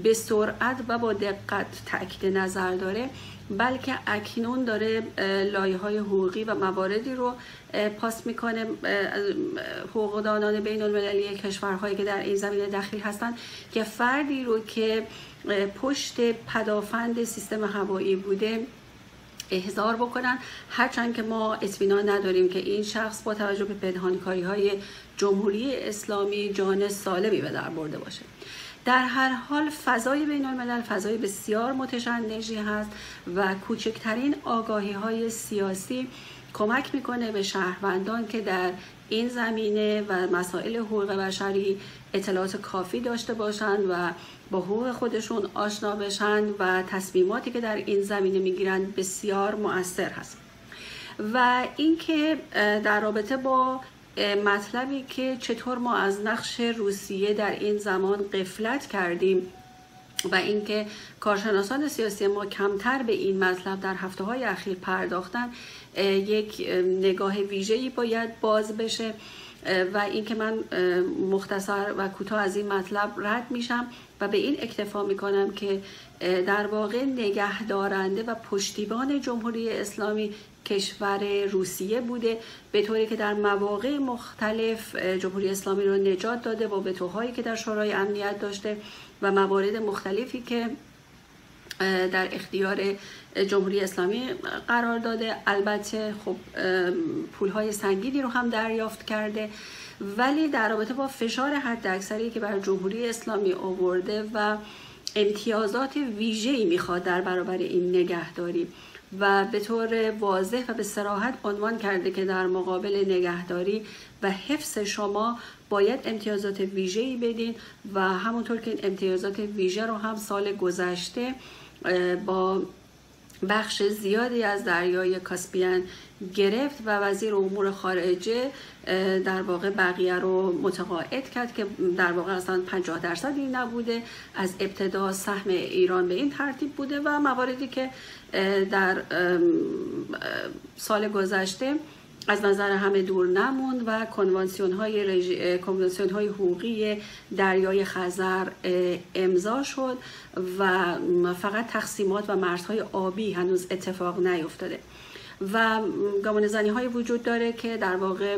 به سرعت و با دقت تاکید نظر داره بلکه اکنون داره لایه های حقوقی و مواردی رو پاس می‌کنه حقوقدانان بین المللی کشورهایی که در این زمینه دخیل هستند که فردی رو که پشت پدافند سیستم هوایی بوده احضار بکنن. هرچند که ما اطمینان نداریم که این شخص با توجه به پنهانکاری های جمهوری اسلامی جان سالمی به در برده باشه. در هر حال فضای بین الملل فضای بسیار متشنجی هست و کوچکترین آگاهی های سیاسی کمک می‌کنه به شهروندان که در این زمینه و مسائل حقوق بشری اطلاعات کافی داشته باشند و با حقوق خودشون آشنا بشن و تصمیماتی که در این زمینه می‌گیرن بسیار مؤثر هست. و اینکه در رابطه با مطلبی که چطور ما از نقش روسیه در این زمان قفلت کردیم و اینکه کارشناسان سیاسی ما کمتر به این مطلب در هفته های اخیر پرداختن یک نگاه ویژه‌ای باید باز بشه. و اینکه من مختصر و کوتاه از این مطلب رد میشم و به این اکتفا می‌کنم که در واقع نگهدارنده و پشتیبان جمهوری اسلامی کشور روسیه بوده به طوری که در مواقع مختلف جمهوری اسلامی رو نجات داده با وتوهایی که در شورای امنیت داشته و موارد مختلفی که در اختیار جمهوری اسلامی قرار داده. البته خب پولهای سنگینی رو هم دریافت کرده. ولی در رابطه با فشار حد اکثری که بر جمهوری اسلامی آورده و امتیازات ویژه‌ای می‌خواد در برابر این نگهداری و به طور واضح و به سراحت عنوان کرده که در مقابل نگهداری و حفظ شما باید امتیازات ویژه‌ای بدین و همونطور که این امتیازات ویژه رو هم سال گذشته با بخش زیادی از دریای کاسپیان گرفت و وزیر امور خارجه در واقع بقیه رو متقاعد کرد که در واقع اصلا 50 درصدی نبوده. از ابتدا سهم ایران به این ترتیب بوده و مواردی که در سال گذشته از نظر همه دور نموند و کنوانسیون های, کنوانسیون های حقوقی دریای خزر امضا شد و فقط تقسیمات و مرزهای آبی هنوز اتفاق نیفتاده. و گمان های وجود داره که در واقع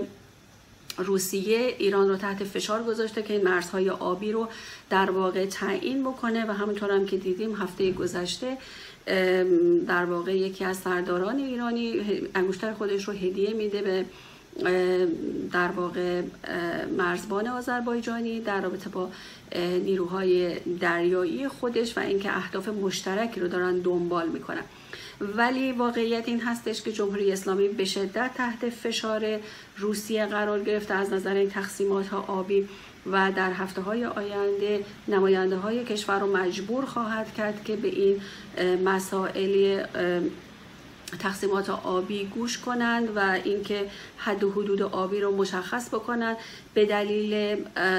روسیه ایران رو تحت فشار گذاشته که این مرزهای آبی رو در واقع تعیین بکنه و همونطور هم که دیدیم هفته گذشته در واقع یکی از سرداران ایرانی انگشتر خودش رو هدیه میده به در واقع مرزبان آذربایجانی در رابطه با نیروهای دریایی خودش و اینکه اهداف مشترکی رو دارن دنبال می‌کنن. ولی واقعیت این هستش که جمهوری اسلامی به شدت تحت فشار روسیه قرار گرفته از نظر این تقسیمات ها آبی و در هفته های آینده نماینده های کشور رو مجبور خواهد کرد که به این مسائل تقسیمات آبی گوش کنند و اینکه حد و حدود آبی رو مشخص بکنند. به دلیل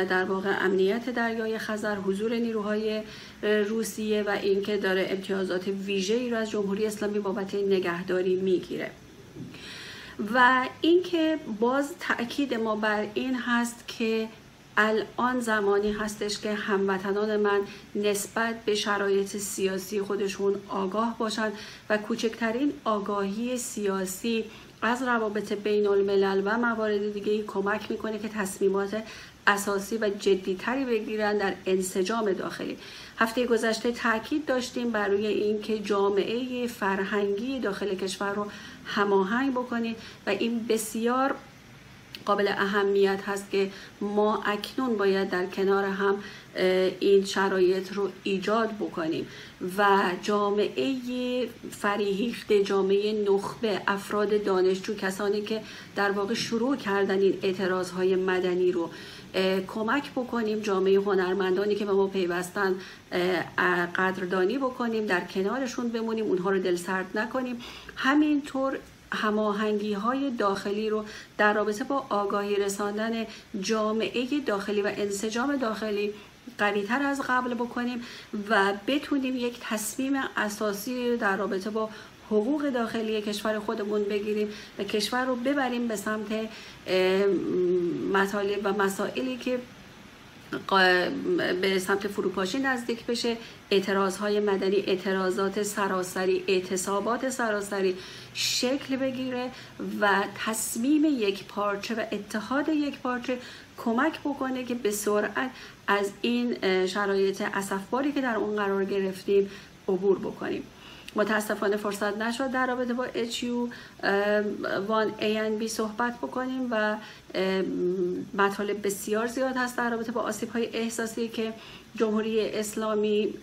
در واقع امنیت دریای خزر حضور نیروهای روسیه و اینکه داره امتیازات ویژه‌ای رو از جمهوری اسلامی بابت نگهداری می‌گیره. و اینکه باز تاکید ما بر این هست که الان زمانی هستش که هموطنان من نسبت به شرایط سیاسی خودشون آگاه باشند و کوچکترین آگاهی سیاسی از روابط بین الملل و موارد دیگه کمک می‌کنه که تصمیمات اساسی و جدیتری بگیرن در انسجام داخلی. هفته گذشته تاکید داشتیم بر روی اینکه جامعه فرهنگی داخل کشور رو هماهنگ بکنید و این بسیار قابل اهمیت هست که ما اکنون باید در کنار هم این شرایط رو ایجاد بکنیم. و جامعه فریحیخت جامعه نخبه افراد دانشجو کسانی که در واقع شروع کردن این اعتراض های مدنی رو کمک بکنیم جامعه هنرمندانی که به ما پیوستن قدردانی بکنیم در کنارشون بمونیم اونها رو دل سرد نکنیم. همینطور هماهنگی های داخلی رو در رابطه با آگاهی رساندن جامعه داخلی و انسجام داخلی قوی تر از قبل بکنیم و بتونیم یک تصمیم اساسی در رابطه با حقوق داخلی کشور خودمون بگیریم و کشور رو ببریم به سمت مطالب و مسائلی که به سمت فروپاشی نزدیک بشه. اعتراض های مدنی اعتراضات سراسری اعتصابات سراسری شکل بگیره و تصمیم یک پارچه و اتحاد یک پارچه کمک بکنه که به سرعت از این شرایط اصفباری که در اون قرار گرفتیم عبور بکنیم. متاسفانه فرصت نشد در رابطه با HU 1 A صحبت بکنیم و مطالب بسیار زیاد هست در رابطه با آسیب های احساسی که جمهوری اسلامی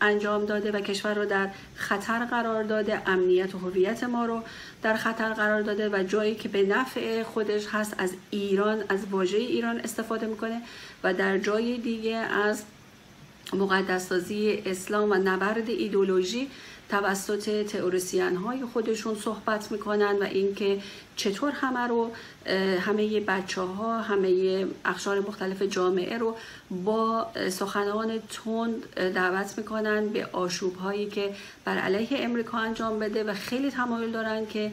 انجام داده و کشور رو در خطر قرار داده امنیت و هویت ما رو در خطر قرار داده و جایی که به نفع خودش هست از ایران از واژه ایران استفاده می‌کنه و در جای دیگه از مقدس سازی اسلام و نبرد ایدولوژی توسط تئوریسین های خودشون صحبت می‌کنن و اینکه چطور همه رو همه بچه ها همه اخشار مختلف جامعه رو با سخنان تند دعوت می‌کنن به آشوب هایی که بر علیه امریکا انجام بده و خیلی تمایل دارن که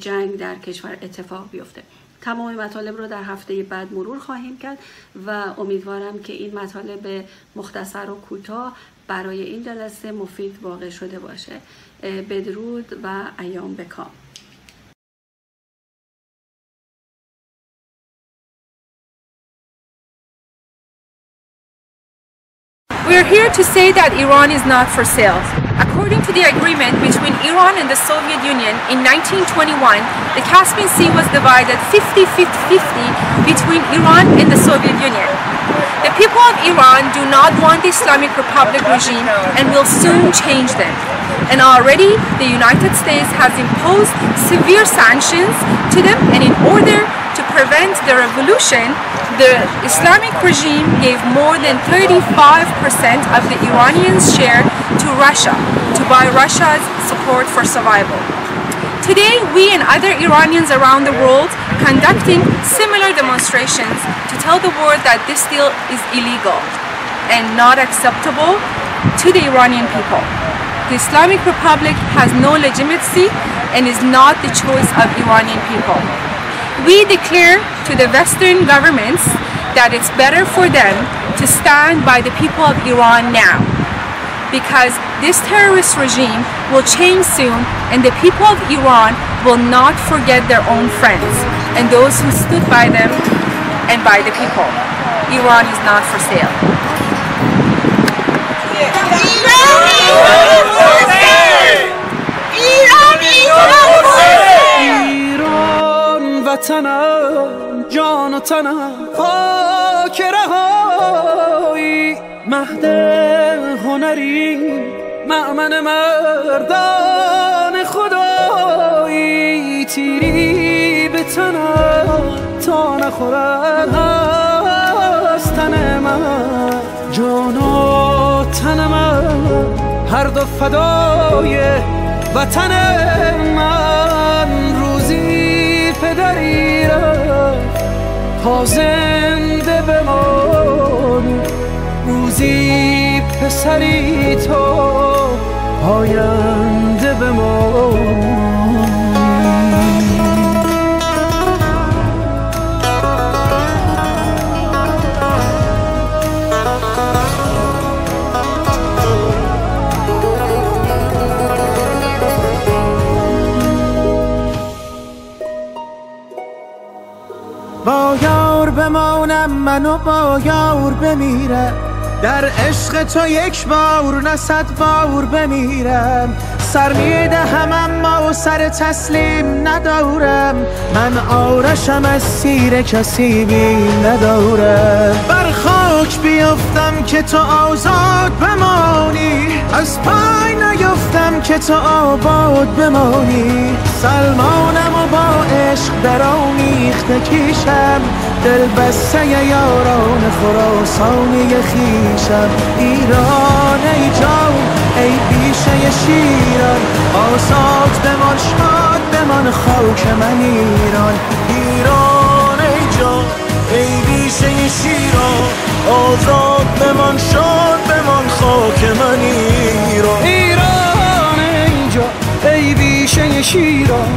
جنگ در کشور اتفاق بیفته. تمام مطالب رو در هفته بعد مرور خواهیم کرد و امیدوارم که این مطالب مختصر و کوتاه برای این جلسه مفید واقع شده باشه. بدرود و ایام بکام. We are here to say that Iran is not for sale. According to the agreement between Iran and the Soviet Union in 1921, the Caspian Sea was divided 50-50 between Iran and the Soviet Union. The people of Iran do not want the Islamic Republic regime and will soon change them. And already the United States has imposed severe sanctions to them and in order to prevent the revolution, the Islamic regime gave more than 35% of the Iranians' share to Russia to buy Russia's support for survival. Today, we and other Iranians around the world conducting similar demonstrations to tell the world that this deal is illegal and not acceptable to the Iranian people. The Islamic Republic has no legitimacy and is not the choice of Iranian people we declare to the Western governments that it's better for them to stand by the people of Iran now because this terrorist regime will change soon and the people of Iran will not forget their own friends and those who stood by them and by the people. Iran is not for sale. Iran is for sale! Iran is for sale! وطنم جان و تنم خاک رهایی مهد هنری معمن مردان خدایی. تیری به تنم تا نخورد از تن من. جان و تن هر دو فدای وطن من. پدری رفت تا زنده بمانی. روزی پسری تو آینده بمانی. با یار بمانم منو با یار بمیرم. در عشق تو یک بار نه صد بار بمیرم. سر می‌دهم اما سر تسلیم ندارم. من آرشم از سیر کسی بیم ندارم. بر خاک بیفتم که تو آزاد بمانی. از پای نیفتم که تو آباد بمانی. سلمانم و با عشق در آمیخته کیشم. دل بسته یاران خراسانی خیشم. ایران ای جان ای بیشه شیران آزاد بمان شاد بمان خاک من ایران. ایران ای جان ای بیشه شیران آزاد بمان شاد بمان خاک من ایران. ایران اینجا ای بیشه شیران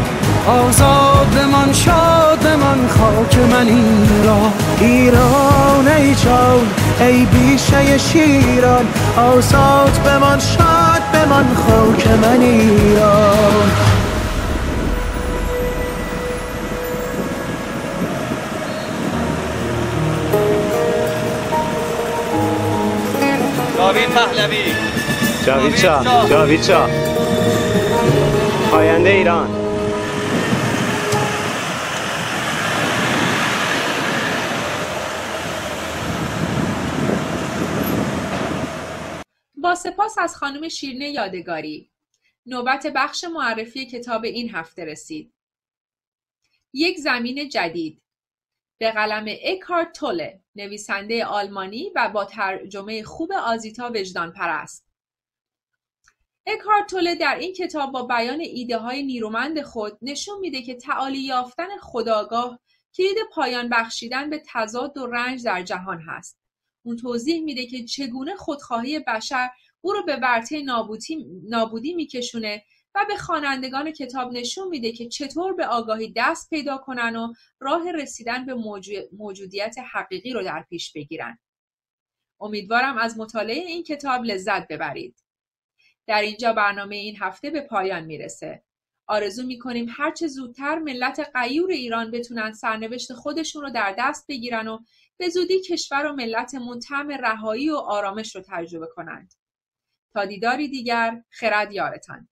آزاد بمان شاد بمان خاک من ایران ایران ای جان ای بیشه شیران. آزاد بمان شاد بمان خاک من ایران جاوید پهلوی. جاوید شاه. جاوید شاه. آینده ایران با سپاس از خانم شیرنه یادگاری. نوبت بخش معرفی کتاب این هفته رسید. یک زمین جدید. به قلم اکارت توله نویسنده آلمانی و با ترجمه خوب آزیتا وجدان پرست اکارت توله در این کتاب با بیان ایده های نیرومند خود نشون میده که تعالی یافتن خداگاه کلید پایان بخشیدن به تضاد و رنج در جهان هست. اون توضیح میده که چگونه خودخواهی بشر او رو به ورطه نابودی, میکشونه و به خوانندگان کتاب نشون میده که چطور به آگاهی دست پیدا کنن و راه رسیدن به موجودیت حقیقی رو در پیش بگیرن. امیدوارم از مطالعه این کتاب لذت ببرید. در اینجا برنامه این هفته به پایان می‌رسه. آرزو می‌کنیم هرچه زودتر ملت قیور ایران بتونن سرنوشت خودشون رو در دست بگیرن و به زودی کشور و ملتمون طعم رهایی و آرامش رو تجربه کنند. تا دیداری دیگر خرد یارتان.